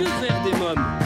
Que faire des mômes?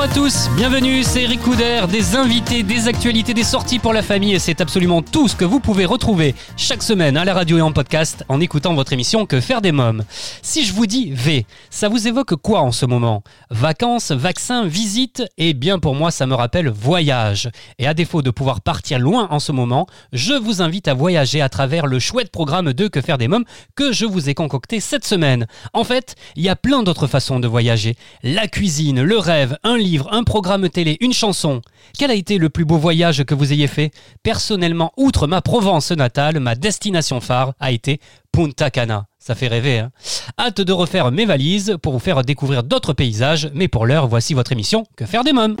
Bonjour à tous, bienvenue, c'est Eric Couder, des invités, des actualités, des sorties pour la famille et c'est absolument tout ce que vous pouvez retrouver chaque semaine à la radio et en podcast en écoutant votre émission Que faire des mômes. Si je vous dis V, ça vous évoque quoi en ce moment? Vacances, vaccins, visites? Eh bien pour moi ça me rappelle voyage. Et à défaut de pouvoir partir loin en ce moment, je vous invite à voyager à travers le chouette programme de Que faire des mômes que je vous ai concocté cette semaine. En fait, il y a plein d'autres façons de voyager. La cuisine, le rêve, un livre, un programme télé, une chanson. Quel a été le plus beau voyage que vous ayez fait? Personnellement, outre ma Provence natale, ma destination phare a été Punta Cana. Ça fait rêver, hein Hâte de refaire mes valises pour vous faire découvrir d'autres paysages, mais pour l'heure, voici votre émission Que faire des mômes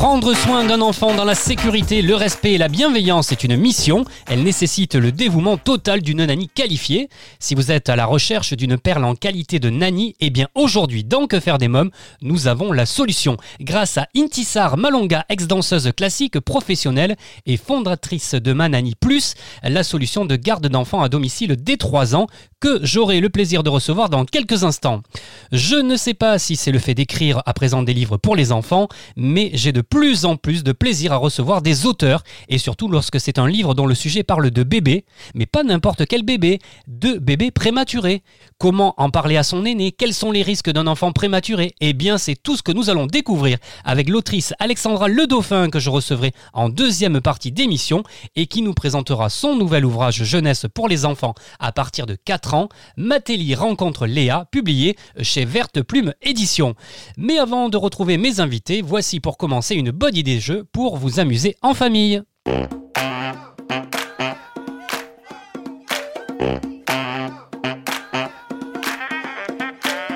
Prendre soin d'un enfant dans la sécurité, le respect et la bienveillance est une mission. Elle nécessite le dévouement total d'une nanny qualifiée. Si vous êtes à la recherche d'une perle en qualité de nanny, eh bien aujourd'hui dans Que faire des mômes, nous avons la solution. Grâce à Intisar Malonga, ex-danseuse classique professionnelle et fondatrice de Manani Plus, la solution de garde d'enfants à domicile dès 3 ans que j'aurai le plaisir de recevoir dans quelques instants. Je ne sais pas si c'est le fait d'écrire à présent des livres pour les enfants, mais j'ai de plus en plus de plaisir à recevoir des auteurs, et surtout lorsque c'est un livre dont le sujet parle de bébés, mais pas n'importe quel bébé, de bébés prématurés. Comment en parler à son aîné? Quels sont les risques d'un enfant prématuré? Eh bien, c'est tout ce que nous allons découvrir avec l'autrice Alexandra Le Dauphin que je recevrai en deuxième partie d'émission et qui nous présentera son nouvel ouvrage jeunesse pour les enfants à partir de 4 ans, Matéli rencontre Léa, publié chez Verte Plume Édition. Mais avant de retrouver mes invités, voici pour commencer une bonne idée de jeu pour vous amuser en famille.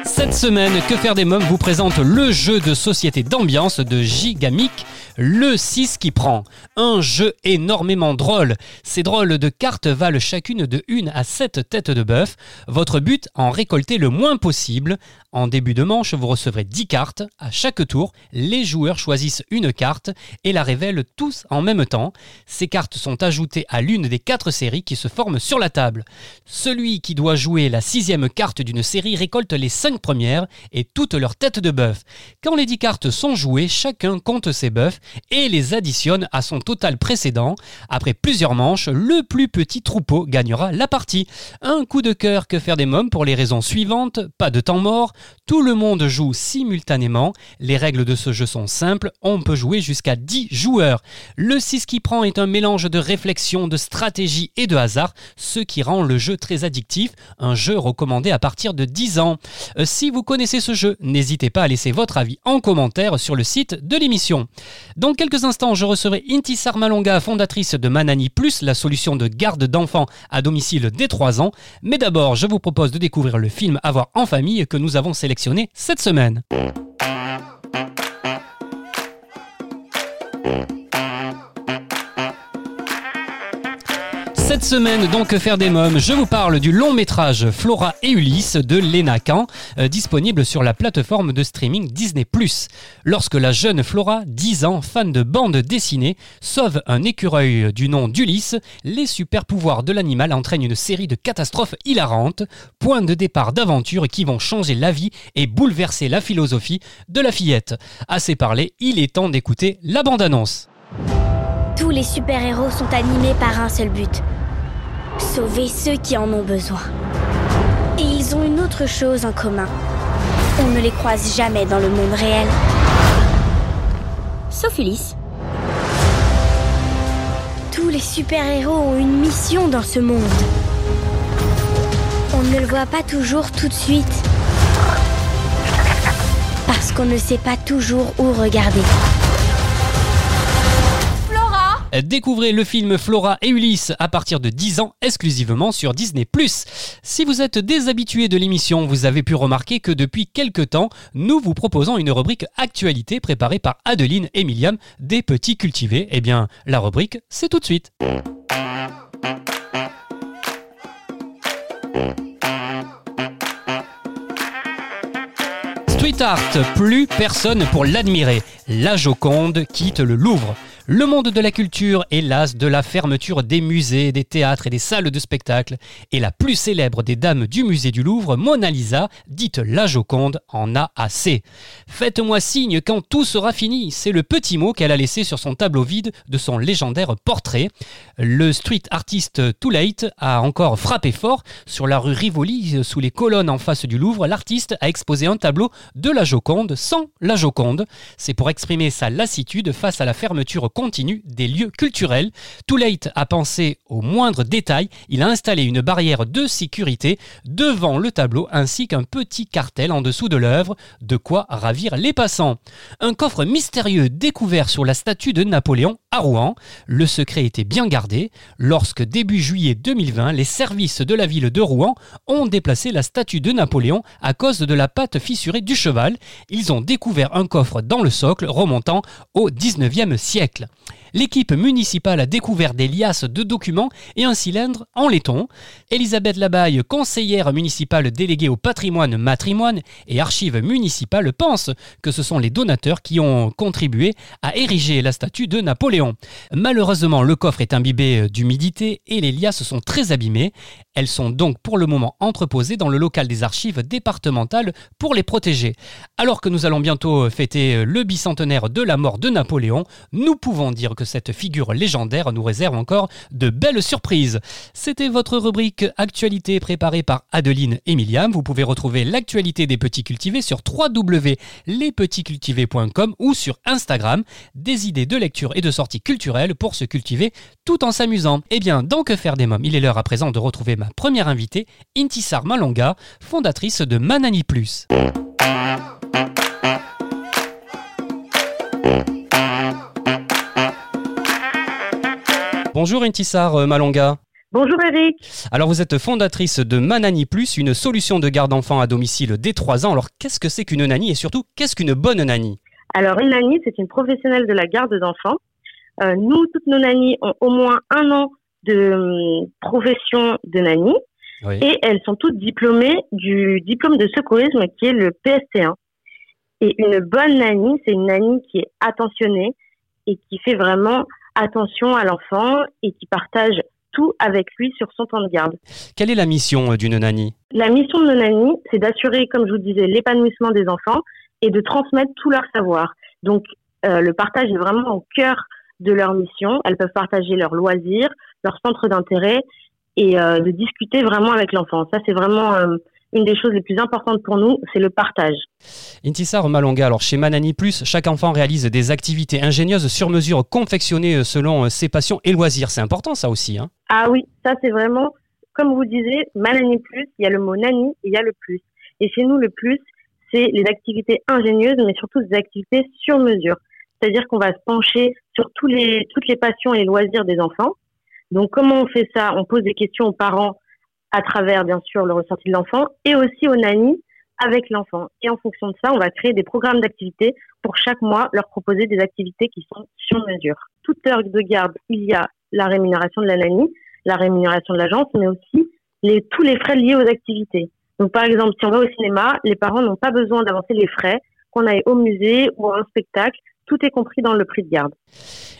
Cette semaine, Que faire des mômes vous présente le jeu de société d'ambiance de Gigamic, le 6 qui prend. Un jeu énormément drôle. Ces drôles de cartes valent chacune de 1 à 7 têtes de bœuf. Votre but, en récolter le moins possible. En début de manche, vous recevrez 10 cartes. À chaque tour, les joueurs choisissent une carte et la révèlent tous en même temps. Ces cartes sont ajoutées à l'une des quatre séries qui se forment sur la table. Celui qui doit jouer la sixième carte d'une série récolte les 5 premières et toutes leurs têtes de bœuf. Quand les 10 cartes sont jouées, chacun compte ses bœufs et les additionne à son total précédent. Après plusieurs manches, le plus petit troupeau gagnera la partie. Un coup de cœur que faire des mômes pour les raisons suivantes. Pas de temps mort, tout le monde joue simultanément. Les règles de ce jeu sont simples, on peut jouer jusqu'à 10 joueurs. Le 6 qui prend est un mélange de réflexion, de stratégie et de hasard, ce qui rend le jeu très addictif, un jeu recommandé à partir de 10 ans. Euh, si vous connaissez ce jeu, n'hésitez pas à laisser votre avis en commentaire sur le site de l'émission. Dans quelques instants, je recevrai Intisar Malonga, fondatrice de Manani Plus, la solution de garde d'enfants à domicile dès 3 ans. Mais d'abord, je vous propose de découvrir le film À voir en famille que nous avons sélectionné cette semaine. Cette semaine, donc, faire des mômes, je vous parle du long métrage Flora et Ulysse de Léna Kahn, euh, disponible sur la plateforme de streaming Disney+. Lorsque la jeune Flora, 10 ans, fan de bande dessinée, sauve un écureuil du nom d'Ulysse, les super pouvoirs de l'animal entraînent une série de catastrophes hilarantes, point de départ d'aventures qui vont changer la vie et bouleverser la philosophie de la fillette. Assez parlé, il est temps d'écouter la bande-annonce. Tous les super-héros sont animés par un seul but. Sauver ceux qui en ont besoin. Et ils ont une autre chose en commun. On ne les croise jamais dans le monde réel. Sauf Ulysse. Tous les super-héros ont une mission dans ce monde. On ne le voit pas toujours tout de suite. Parce qu'on ne sait pas toujours où regarder. Découvrez le film Flora et Ulysse à partir de 10 ans exclusivement sur Disney+. Si vous êtes des habitués de l'émission, vous avez pu remarquer que depuis quelques temps, nous vous proposons une rubrique actualité préparée par Adeline et Miliam des petits cultivés. Eh bien, la rubrique, c'est tout de suite. Street art, plus personne pour l'admirer. La Joconde quitte le Louvre. Le monde de la culture est las de la fermeture des musées, des théâtres et des salles de spectacle, et la plus célèbre des dames du musée du Louvre, Mona Lisa, dite la Joconde, en a assez. Faites-moi signe quand tout sera fini, c'est le petit mot qu'elle a laissé sur son tableau vide de son légendaire portrait. Le street artiste Too Late a encore frappé fort. Sur la rue Rivoli, sous les colonnes en face du Louvre, l'artiste a exposé un tableau de la Joconde sans la Joconde. C'est pour exprimer sa lassitude face à la fermeture continue des lieux culturels. Too Late a pensé au moindre détail. Il a installé une barrière de sécurité devant le tableau ainsi qu'un petit cartel en dessous de l'œuvre, de quoi ravir les passants. Un coffre mystérieux découvert sur la statue de Napoléon à Rouen. Le secret était bien gardé lorsque début juillet 2020, les services de la ville de Rouen ont déplacé la statue de Napoléon à cause de la patte fissurée du cheval. Ils ont découvert un coffre dans le socle remontant au 19e siècle. là. L'équipe municipale a découvert des liasses de documents et un cylindre en laiton. Elisabeth Labaille, conseillère municipale déléguée au patrimoine, matrimoine et archives municipales, pense que ce sont les donateurs qui ont contribué à ériger la statue de Napoléon. Malheureusement, le coffre est imbibé d'humidité et les liasses sont très abîmées. Elles sont donc pour le moment entreposées dans le local des archives départementales pour les protéger. Alors que nous allons bientôt fêter le bicentenaire de la mort de Napoléon, nous pouvons dire que cette figure légendaire nous réserve encore de belles surprises. C'était votre rubrique Actualité préparée par Adeline et Miliam. Vous pouvez retrouver l'actualité des petits cultivés sur www.lespetitscultivés.com ou sur Instagram. Des idées de lecture et de sortie culturelle pour se cultiver tout en s'amusant. Eh bien, dans Que faire des mômes, il est l'heure à présent de retrouver ma première invitée, Intisar Malonga, fondatrice de Manani Plus. Bonjour Intissar euh, Malonga. Bonjour Eric. Alors vous êtes fondatrice de Manani Plus, une solution de garde enfant à domicile dès 3 ans. Alors qu'est-ce que c'est qu'une nanny et surtout qu'est-ce qu'une bonne nanny Alors une nanny, c'est une professionnelle de la garde d'enfants. Euh, nous, toutes nos nannies ont au moins un an de hum, profession de nanny et elles sont toutes diplômées du diplôme de secourisme qui est le PSC1. Et une bonne nanny, c'est une nanny qui est attentionnée et qui fait vraiment attention à l'enfant et qui partage tout avec lui sur son temps de garde. Quelle est la mission euh, d'une nanny? La mission de nos nannies, c'est d'assurer, comme je vous disais, l'épanouissement des enfants et de transmettre tout leur savoir. Donc, euh, le partage est vraiment au cœur de leur mission. Elles peuvent partager leurs loisirs, leurs centres d'intérêt et euh, de discuter vraiment avec l'enfant. Ça, c'est vraiment une des choses les plus importantes pour nous, c'est le partage. Intissar Malonga, alors chez Manani Plus, chaque enfant réalise des activités ingénieuses sur mesure confectionnées selon ses passions et loisirs. C'est important ça aussi. Hein ah oui, ça c'est vraiment, comme vous disiez, Manani Plus, il y a le mot nani et il y a le plus. Et chez nous, le plus, c'est les activités ingénieuses, mais surtout des activités sur mesure. C'est-à-dire qu'on va se pencher sur tous les, toutes les passions et les loisirs des enfants. Donc comment on fait ça? On pose des questions aux parents à travers bien sûr le ressenti de l'enfant et aussi aux nannies avec l'enfant. Et en fonction de ça, on va créer des programmes d'activités pour chaque mois leur proposer des activités qui sont sur mesure. Toute heure de garde, il y a la rémunération de la nanny, la rémunération de l'agence, mais aussi tous les frais liés aux activités. Donc par exemple, si on va au cinéma, les parents n'ont pas besoin d'avancer les frais, qu'on aille au musée ou à un spectacle, tout est compris dans le prix de garde.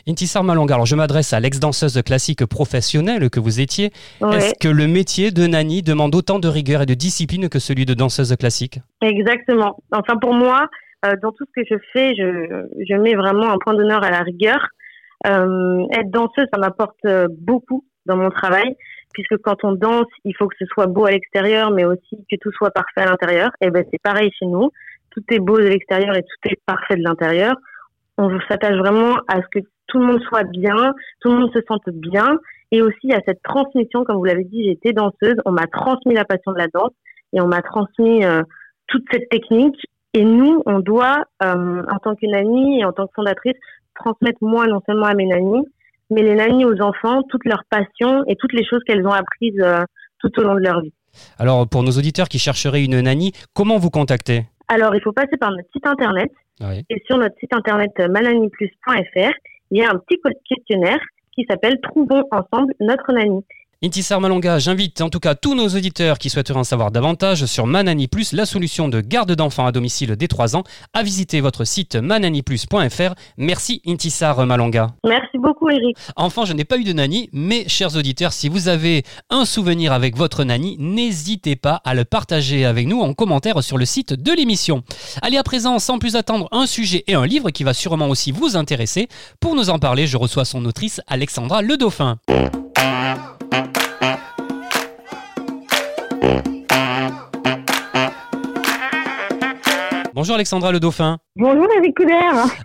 Intisar Malonga, alors je m'adresse à l'ex-danseuse classique professionnelle que vous étiez. Est-ce que le métier de Nani demande autant de rigueur et de discipline que celui de danseuse classique? Exactement. Enfin, pour moi, euh, dans tout ce que je fais, je, je mets vraiment un point d'honneur à la rigueur. Euh, être danseuse, ça m'apporte euh, beaucoup dans mon travail, puisque quand on danse, il faut que ce soit beau à l'extérieur, mais aussi que tout soit parfait à l'intérieur. Et ben c'est pareil chez nous. Tout est beau de l'extérieur et tout est parfait de l'intérieur on s'attache vraiment à ce que tout le monde soit bien, tout le monde se sente bien, et aussi à cette transmission, comme vous l'avez dit, j'étais danseuse, on m'a transmis la passion de la danse et on m'a transmis euh, toute cette technique. Et nous, on doit, euh, en tant que nanny et en tant que fondatrice, transmettre moi non seulement à mes nannies, mais les nannies aux enfants, toutes leurs passions et toutes les choses qu'elles ont apprises euh, tout au long de leur vie. Alors, pour nos auditeurs qui chercheraient une nanny, comment vous contacter? Alors, il faut passer par notre site internet. Oui. Et sur notre site internet euh, mananiplus.fr, il y a un petit questionnaire qui s'appelle Trouvons ensemble notre nanny. Intissar Malonga, j'invite en tout cas tous nos auditeurs qui souhaiteraient en savoir davantage sur Manani Plus, la solution de garde d'enfants à domicile dès 3 ans, à visiter votre site mananiplus.fr. Merci Intissar Malonga. Merci beaucoup, Eric. Enfin, je n'ai pas eu de nanny, mais chers auditeurs, si vous avez un souvenir avec votre nanny, n'hésitez pas à le partager avec nous en commentaire sur le site de l'émission. Allez à présent, sans plus attendre, un sujet et un livre qui va sûrement aussi vous intéresser. Pour nous en parler, je reçois son autrice Alexandra Le Dauphin. Bonjour Alexandra Le Dauphin. Bonjour Eric Couder.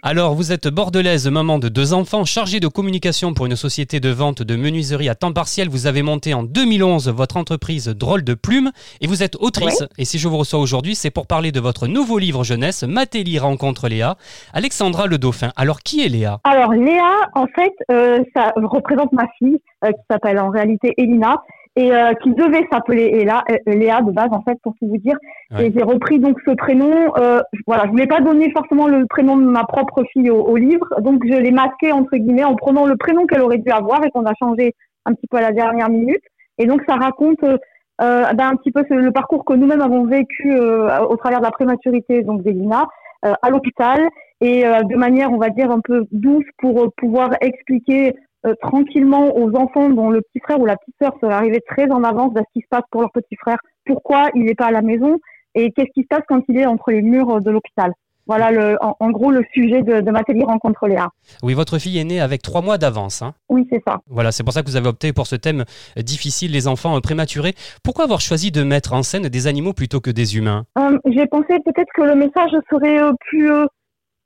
Alors, vous êtes bordelaise, maman de deux enfants, chargée de communication pour une société de vente de menuiserie à temps partiel. Vous avez monté en 2011 votre entreprise Drôle de Plume et vous êtes autrice. Et si je vous reçois aujourd'hui, c'est pour parler de votre nouveau livre jeunesse, Matéli rencontre Léa. Alexandra Le Dauphin. Alors, qui est Léa? Alors Léa, en fait, euh, ça représente ma fille euh, qui s'appelle en réalité Elina et euh, qui devait s'appeler Léa, euh, Léa de base en fait pour tout vous dire. Ouais. Et j'ai repris donc ce prénom. Euh, voilà, je voulais pas donner forcément le prénom de ma propre fille au, au livre, donc je l'ai masqué entre guillemets en prenant le prénom qu'elle aurait dû avoir et qu'on a changé un petit peu à la dernière minute. Et donc ça raconte euh, euh, ben, un petit peu ce- le parcours que nous-mêmes avons vécu euh, au travers de la prématurité donc d'Elina euh, à l'hôpital et euh, de manière on va dire un peu douce pour euh, pouvoir expliquer euh, tranquillement aux enfants dont le petit frère ou la petite sœur serait arrivé très en avance de ce qui se passe pour leur petit frère, pourquoi il n'est pas à la maison et qu'est-ce qui se passe quand il est entre les murs de l'hôpital? Voilà le, en, en gros le sujet de, de ma télé rencontre Léa. Oui, votre fille est née avec trois mois d'avance. hein. Oui, c'est ça. Voilà, c'est pour ça que vous avez opté pour ce thème difficile, les enfants euh, prématurés. Pourquoi avoir choisi de mettre en scène des animaux plutôt que des humains? Euh, J'ai pensé peut-être que le message serait plus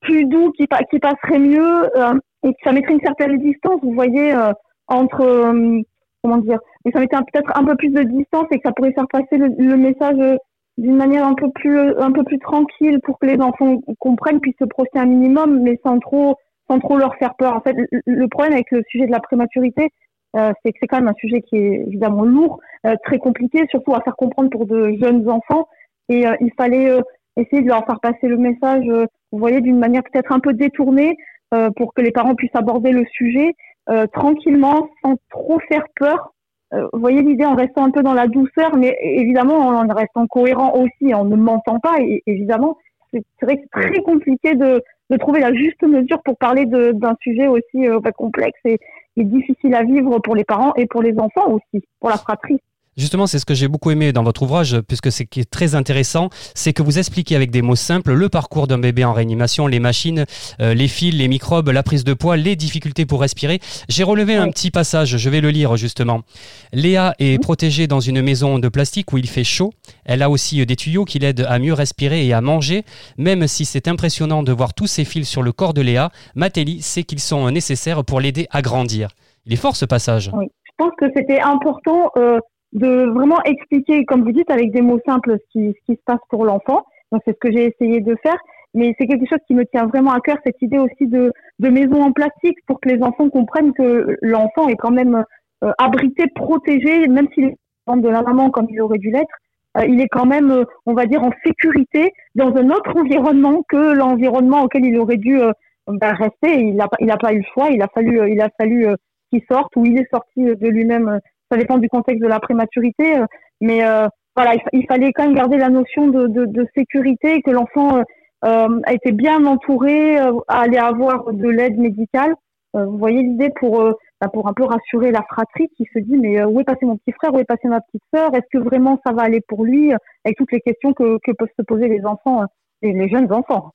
plus doux, qui, qui passerait mieux euh, et ça mettrait une certaine distance. Vous voyez euh, entre euh, comment dire, et ça mettrait peut-être un peu plus de distance et que ça pourrait faire passer le, le message euh, d'une manière un peu plus euh, un peu plus tranquille pour que les enfants comprennent, puissent se projeter un minimum, mais sans trop sans trop leur faire peur. En fait, le, problème avec le sujet de la prématurité, euh, c'est que c'est quand même un sujet qui est évidemment lourd, euh, très compliqué, surtout à faire comprendre pour de jeunes enfants. Et il fallait essayer de leur faire passer le message, vous voyez, d'une manière peut-être un peu détournée, euh, pour que les parents puissent aborder le sujet euh, tranquillement, sans trop faire peur. Euh, vous voyez l'idée en restant un peu dans la douceur, mais évidemment en restant cohérent aussi, en ne mentant pas, et, évidemment. C'est vrai très compliqué de, trouver la juste mesure pour parler d'un sujet aussi bah, complexe et, et difficile à vivre pour les parents et pour les enfants aussi, pour la fratrie. Justement, c'est ce que j'ai beaucoup aimé dans votre ouvrage, puisque c'est qui est très intéressant, c'est que vous expliquez avec des mots simples le parcours d'un bébé en réanimation, les machines, euh, les fils, les microbes, la prise de poids, les difficultés pour respirer. J'ai relevé un Oui. petit passage, je vais le lire justement. Léa est protégée dans une maison de plastique où il fait chaud. Elle a aussi euh, des tuyaux qui l'aident à mieux respirer et à manger. Même si c'est impressionnant de voir tous ces fils sur le corps de Léa, Matéli sait qu'ils sont euh, nécessaires pour l'aider à grandir. Il est fort ce passage. Je pense que c'était important euh, de vraiment expliquer, comme vous dites, avec des mots simples, ce qui, ce qui se passe pour l'enfant. Donc c'est ce que j'ai essayé de faire. Mais c'est quelque chose qui me tient vraiment à cœur, cette idée aussi de, de maison en plastique, pour que les enfants comprennent que l'enfant est quand même euh, abrité, protégé, même s'il est de la maman comme il aurait dû l'être. euh, il est quand même, euh, on va dire, en sécurité dans un autre environnement que l'environnement auquel il aurait dû euh, ben, rester. Il n'a il a pas eu le choix. Il a fallu, euh, il a fallu euh, qu'il sorte ou il est sorti de lui-même. Ça dépend du contexte de la prématurité, euh, mais euh, voilà, il, fa- il fallait quand même garder la notion de, de, sécurité, que l'enfant euh, euh, a été bien entouré, allait avoir de l'aide médicale. Vous voyez l'idée pour bah, pour un peu rassurer la fratrie qui se dit mais où est passé mon petit frère, où est passé ma petite sœur, est-ce que vraiment ça va aller pour lui, avec toutes les questions que, peuvent se poser les enfants, les jeunes enfants.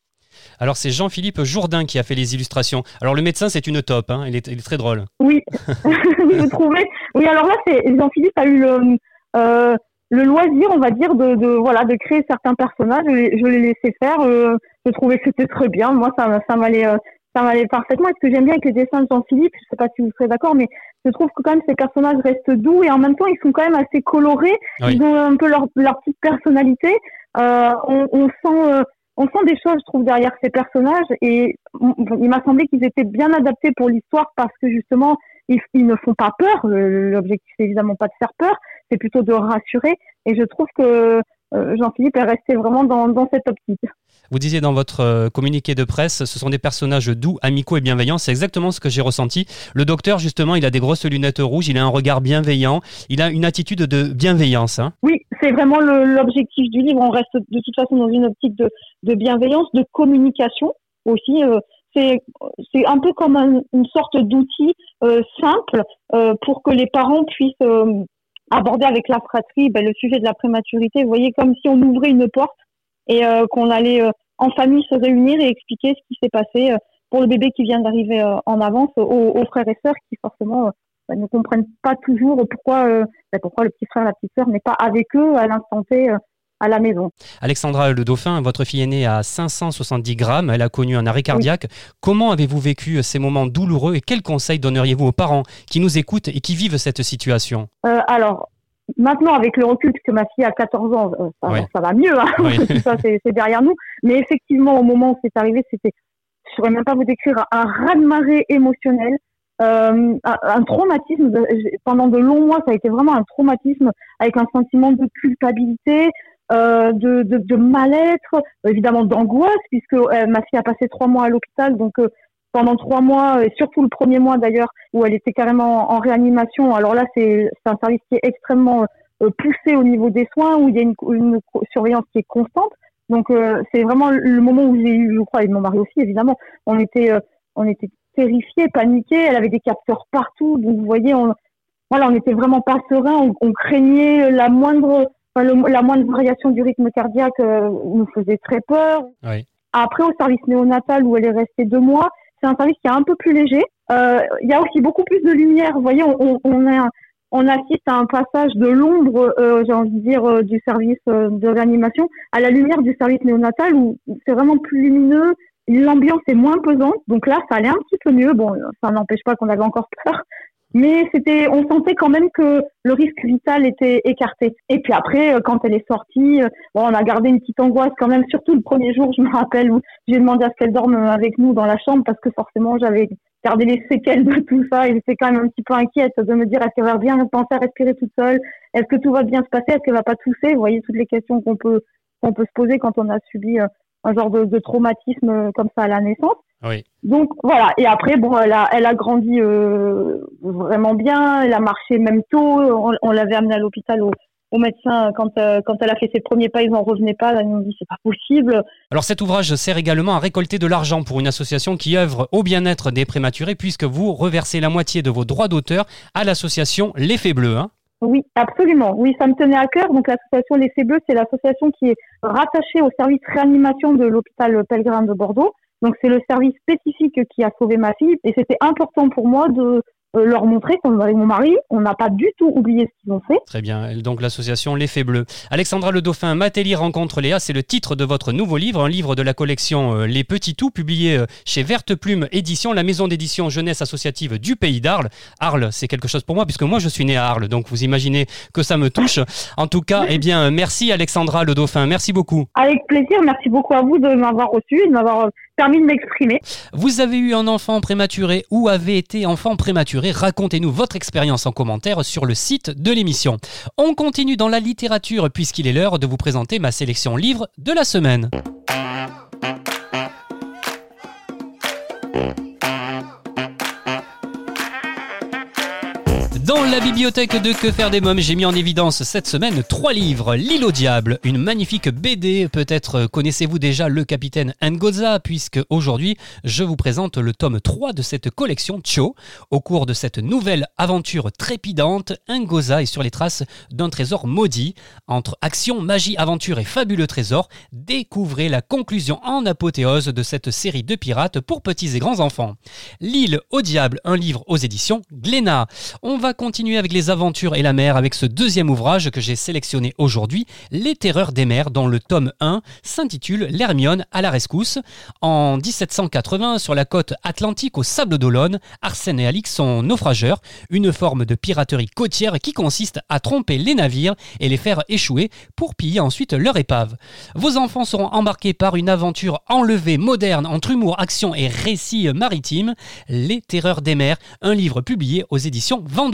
Alors c'est Jean-Philippe Jourdain qui a fait les illustrations. Alors le médecin c'est une top, hein. il, est, il est très drôle. Oui, vous trouvez? Oui, alors là, c'est Jean-Philippe a eu le, euh, le loisir, on va dire, de, de voilà, de créer certains personnages. Je, l'ai- laissé faire. euh, je trouvais que c'était très bien. Moi, ça, ça m'allait, euh, ça m'allait parfaitement. Et ce que j'aime bien avec les dessins de Jean-Philippe, je sais pas si vous serez d'accord, mais je trouve que quand même ces personnages restent doux et en même temps, ils sont quand même assez colorés. Oui. Ils ont un peu leur, leur petite personnalité. Euh, on, on sent euh, on sent des choses, je trouve, derrière ces personnages et il m'a semblé qu'ils étaient bien adaptés pour l'histoire parce que justement, ils, ne font pas peur. L'objectif, c'est évidemment pas de faire peur, c'est plutôt de rassurer. Et je trouve que euh, Jean-Philippe est resté vraiment dans, dans, cette optique. Vous disiez dans votre euh, communiqué de presse, ce sont des personnages doux, amicaux et bienveillants. C'est exactement ce que j'ai ressenti. Le docteur, justement, il a des grosses lunettes rouges, il a un regard bienveillant, il a une attitude de bienveillance. Hein. Oui, c'est vraiment l'objectif du livre. On reste de toute façon dans une optique de, bienveillance, de communication aussi. Euh, c'est un peu comme une sorte d'outil simple pour que les parents puissent aborder avec la fratrie ben, le sujet de la prématurité. Vous voyez, comme si on ouvrait une porte et euh, qu'on allait euh, en famille se réunir et expliquer ce qui s'est passé euh, pour le bébé qui vient d'arriver en avance aux, frères et sœurs qui forcément ne comprennent pas toujours pourquoi, ben, pourquoi le petit frère, la petite sœur n'est pas avec eux à l'instant T à la maison. Alexandra Le Dauphin, votre fille est née à 570 grammes, elle a connu un arrêt cardiaque. Comment avez-vous vécu ces moments douloureux et quels conseils donneriez-vous aux parents qui nous écoutent et qui vivent cette situation? Euh, Alors, maintenant avec le recul, puisque ma fille a 14 ans, euh, ça, va mieux, hein. ça c'est derrière nous. Mais effectivement, au moment où c'est arrivé, c'était, je ne saurais même pas vous décrire, un raz-de-marée émotionnel. Euh, un, traumatisme pendant de longs mois ça a été vraiment un traumatisme avec un sentiment de culpabilité euh, de, de, mal-être, évidemment d'angoisse, puisque euh, ma fille a passé trois mois à l'hôpital, donc euh, pendant trois mois, et surtout le premier mois d'ailleurs, où elle était carrément en réanimation. Alors là, c'est un service qui est extrêmement poussé au niveau des soins, où il y a une, une surveillance qui est constante. Donc c'est vraiment le moment où j'ai eu, je crois, et mon mari aussi évidemment, on était, on était terrifiés, paniqués. Elle avait des capteurs partout, donc vous voyez, on, voilà, on était vraiment pas serein. On, on craignait la moindre la moindre variation du rythme cardiaque euh, nous faisait très peur. Après, au service néonatal où elle est restée deux mois, c'est un service qui est un peu plus léger. Euh, il y a aussi beaucoup plus de lumière. Vous voyez, on, on, on assiste à un passage de l'ombre, euh, j'ai envie de dire, du service de réanimation à la lumière du service néonatal où c'est vraiment plus lumineux. L'ambiance est moins pesante, donc là, ça allait un petit peu mieux. Bon, ça n'empêche pas qu'on avait encore peur, mais c'était, on sentait quand même que le risque vital était écarté. Et puis après, euh, quand elle est sortie, euh, bon, on a gardé une petite angoisse quand même, surtout le premier jour, je me rappelle, où j'ai demandé à ce qu'elle dorme avec nous dans la chambre parce que forcément, j'avais gardé les séquelles de tout ça et j'étais quand même un petit peu inquiète de me dire est-ce qu'elle va bien penser à respirer toute seule, est-ce que tout va bien se passer, est-ce qu'elle va pas tousser, vous voyez toutes les questions qu'on peut qu'on peut se poser quand on a subi euh, un genre de, de traumatisme comme ça à la naissance. Oui. Donc voilà. Et après, bon, elle a, elle a grandi euh, vraiment bien. Elle a marché même tôt. On, l'avait amenée à l'hôpital au, au médecin quand, euh, quand elle a fait ses premiers pas, ils n'en revenaient pas. Ils nous dit c'est pas possible. Alors cet ouvrage sert également à récolter de l'argent pour une association qui œuvre au bien-être des prématurés puisque vous reversez la moitié de vos droits d'auteur à l'association L'Effet Bleu. Hein oui, absolument. Oui, ça me tenait à cœur. Donc l'association L'Effet Bleu, c'est l'association qui est rattachée au service réanimation de l'hôpital Pellegrin de Bordeaux. Donc c'est le service spécifique qui a sauvé ma fille et c'était important pour moi de leur montrer qu'on avec mon mari, on n'a pas du tout oublié ce qu'ils ont fait. Très bien. Donc l'association L'Effet Bleu. Alexandra Le Dauphin, Matéli rencontre Léa, c'est le titre de votre nouveau livre, un livre de la collection euh, Les Petits Tout, publié euh, chez Verte Plume Édition, la maison d'édition jeunesse associative du pays d'Arles. Arles, c'est quelque chose pour moi puisque moi je suis né à Arles, donc vous imaginez que ça me touche. En tout cas, eh bien, merci Alexandra Le Dauphin, merci beaucoup. Avec plaisir, merci beaucoup à vous de m'avoir reçu et de m'avoir de m'exprimer. Vous avez eu un enfant prématuré ou avez été enfant prématuré Racontez-nous votre expérience en commentaire sur le site de l'émission. On continue dans la littérature puisqu'il est l'heure de vous présenter ma sélection livre de la semaine. Dans la bibliothèque de Que faire des mômes, j'ai mis en évidence cette semaine trois livres. L'île au diable, une magnifique BD. Peut-être connaissez-vous déjà le capitaine Ngoza, puisque aujourd'hui, je vous présente le tome 3 de cette collection Cho. Au cours de cette nouvelle aventure trépidante, Ngoza est sur les traces d'un trésor maudit. Entre action, magie, aventure et fabuleux trésor, découvrez la conclusion en apothéose de cette série de pirates pour petits et grands enfants. L'île au diable, un livre aux éditions Glénat. On va continuer avec les aventures et la mer avec ce deuxième ouvrage que j'ai sélectionné aujourd'hui, Les Terreurs des mers, dont le tome 1 s'intitule L'Hermione à la rescousse. En 1780, sur la côte atlantique au Sable d'Olonne, Arsène et Alix sont naufrageurs, une forme de piraterie côtière qui consiste à tromper les navires et les faire échouer pour piller ensuite leur épave. Vos enfants seront embarqués par une aventure enlevée moderne entre humour, action et récit maritime, Les Terreurs des mers, un livre publié aux éditions Vent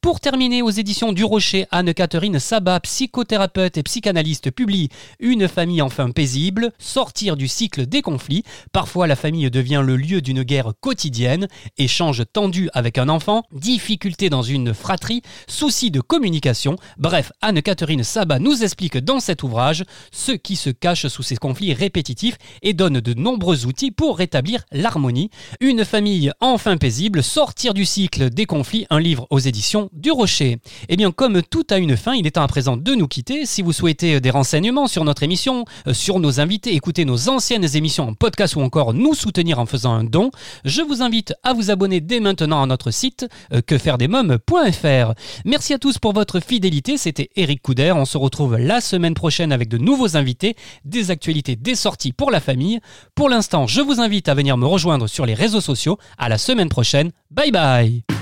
Pour terminer, aux éditions du Rocher, Anne-Catherine Sabat, psychothérapeute et psychanalyste, publie Une famille enfin paisible, sortir du cycle des conflits. Parfois, la famille devient le lieu d'une guerre quotidienne, échange tendu avec un enfant, difficulté dans une fratrie, souci de communication. Bref, Anne-Catherine Sabat nous explique dans cet ouvrage ce qui se cache sous ces conflits répétitifs et donne de nombreux outils pour rétablir l'harmonie. Une famille enfin paisible, sortir du cycle des conflits, un livre aux éditions du Rocher. Eh bien, comme tout a une fin, il est temps à présent de nous quitter. Si vous souhaitez des renseignements sur notre émission, euh, sur nos invités, écouter nos anciennes émissions en podcast ou encore nous soutenir en faisant un don, je vous invite à vous abonner dès maintenant à notre site euh, quefairedesmoms.fr. Merci à tous pour votre fidélité. C'était Eric Couder. On se retrouve la semaine prochaine avec de nouveaux invités, des actualités, des sorties pour la famille. Pour l'instant, je vous invite à venir me rejoindre sur les réseaux sociaux. À la semaine prochaine. Bye bye